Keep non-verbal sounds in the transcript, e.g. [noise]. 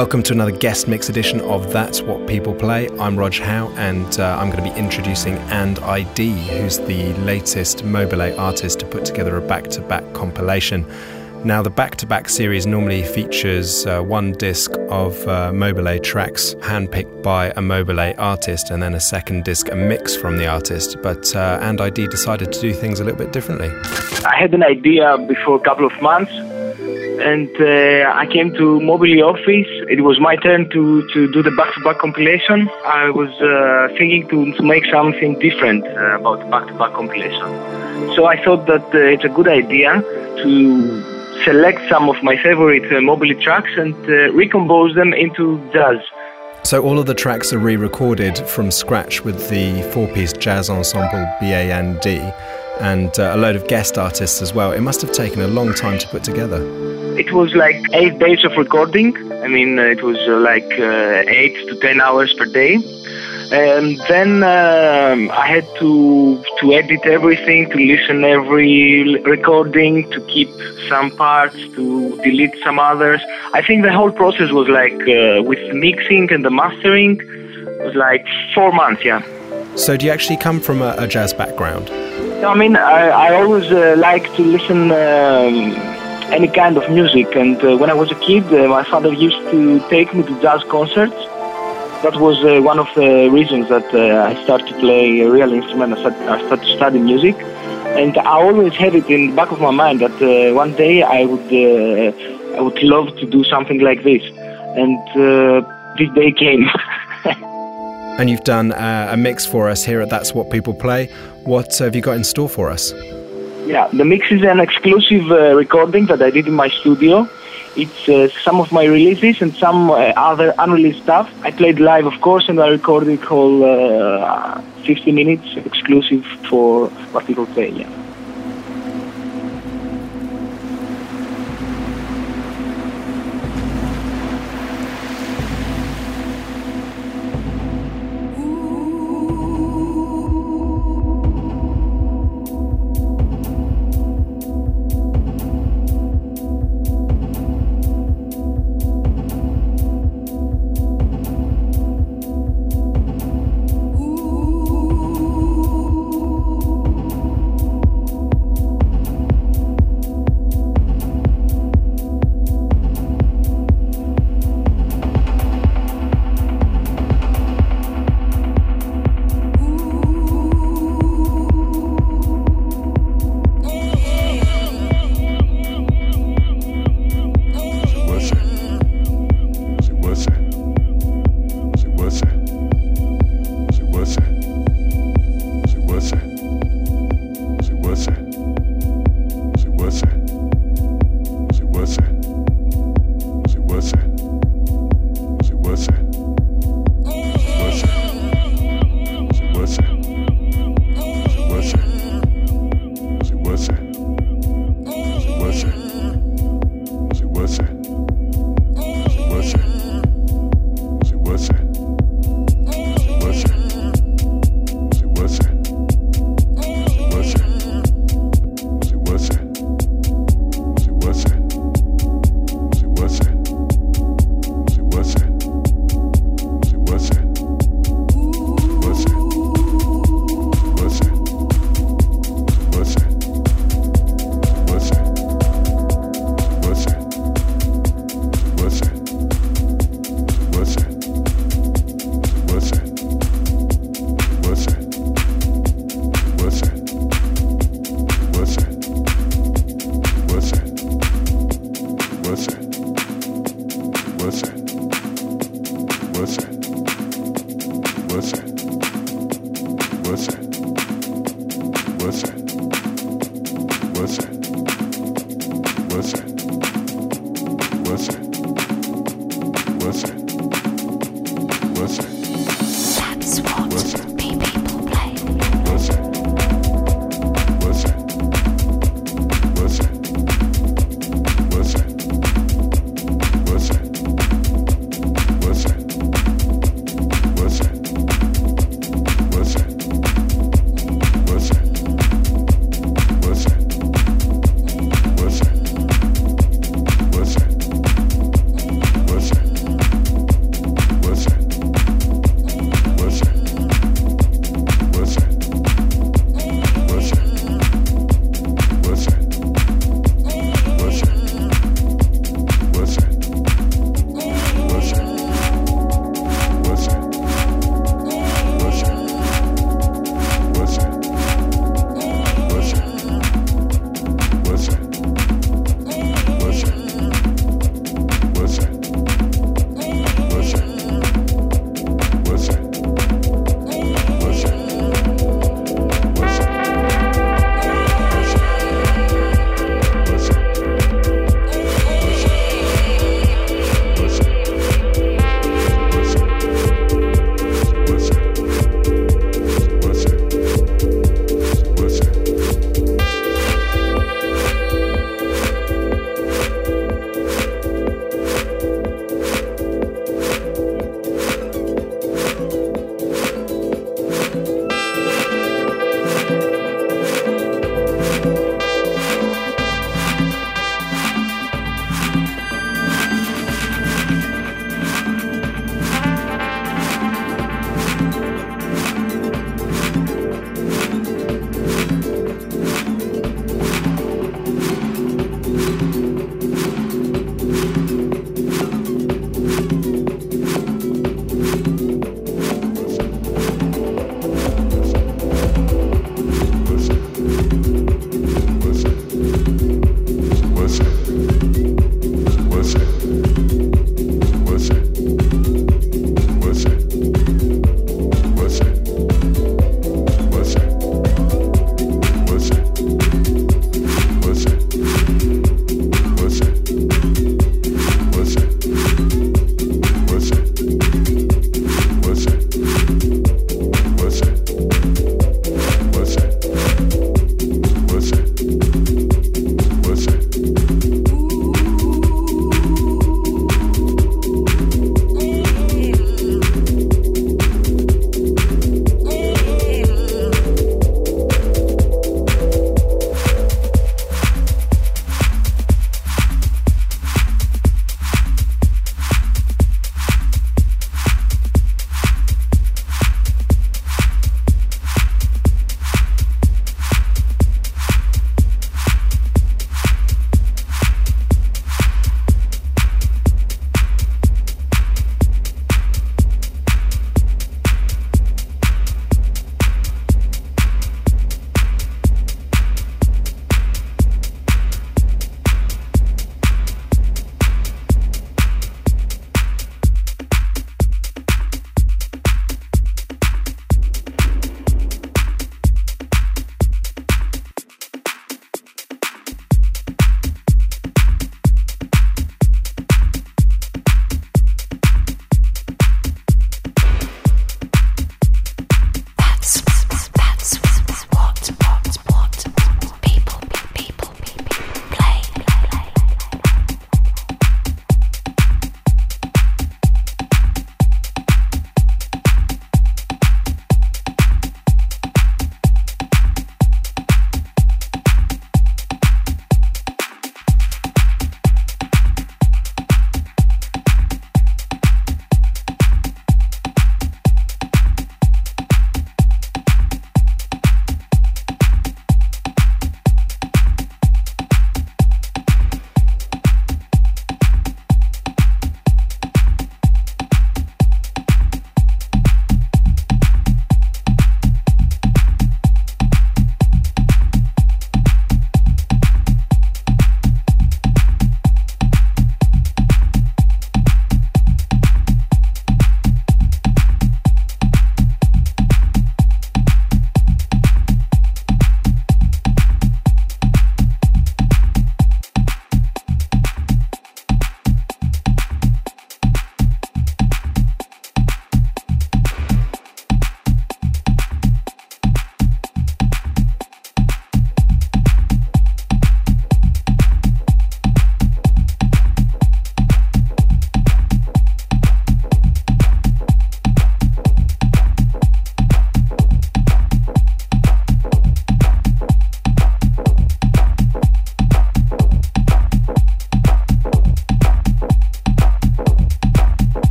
Welcome to another guest mix edition of That's What People Play. I'm Rog Howe, and uh, I'm going to be introducing And.Id, who's the latest Mobilee artist to put together a back to back compilation. Now, the back to back series normally features uh, one disc of uh, Mobilee tracks handpicked by a Mobilee artist, and then a second disc, a mix from the artist. But uh, And.Id decided to do things a little bit differently. I had an idea before a couple of months and uh, I came to Mobilee office. It was my turn to, to do the back-to-back compilation. I was uh, thinking to, make something different uh, about back-to-back compilation. So I thought that uh, it's a good idea to select some of my favorite uh, Mobilee tracks and uh, recompose them into jazz. So all of the tracks are re-recorded from scratch with the four-piece jazz ensemble BAND and uh, a load of guest artists as well. It must have taken a long time to put together. It was like eight days of recording. I mean, uh, it was uh, like uh, eight to ten hours per day. And then um, I had to to edit everything, to listen every recording, to keep some parts, to delete some others. I think the whole process was like uh, with mixing and the mastering was like four months. Yeah. So, do you actually come from a, a jazz background? I mean, I, I always uh, like to listen um, any kind of music, and uh, when I was a kid, uh, my father used to take me to jazz concerts. That was uh, one of the reasons that uh, I started to play a real instrument. I started, I started to study music, and I always had it in the back of my mind that uh, one day I would I would love to do something like this, and this day came. [laughs] and you've done uh, a mix for us here at That's What People Play. What have you got in store for us? Yeah, the mix is an exclusive uh, recording that I did in my studio. It's uh, some of my releases and some uh, other unreleased stuff. I played live, of course, and I recorded whole uh, 50 minutes exclusive for what people play. Yeah.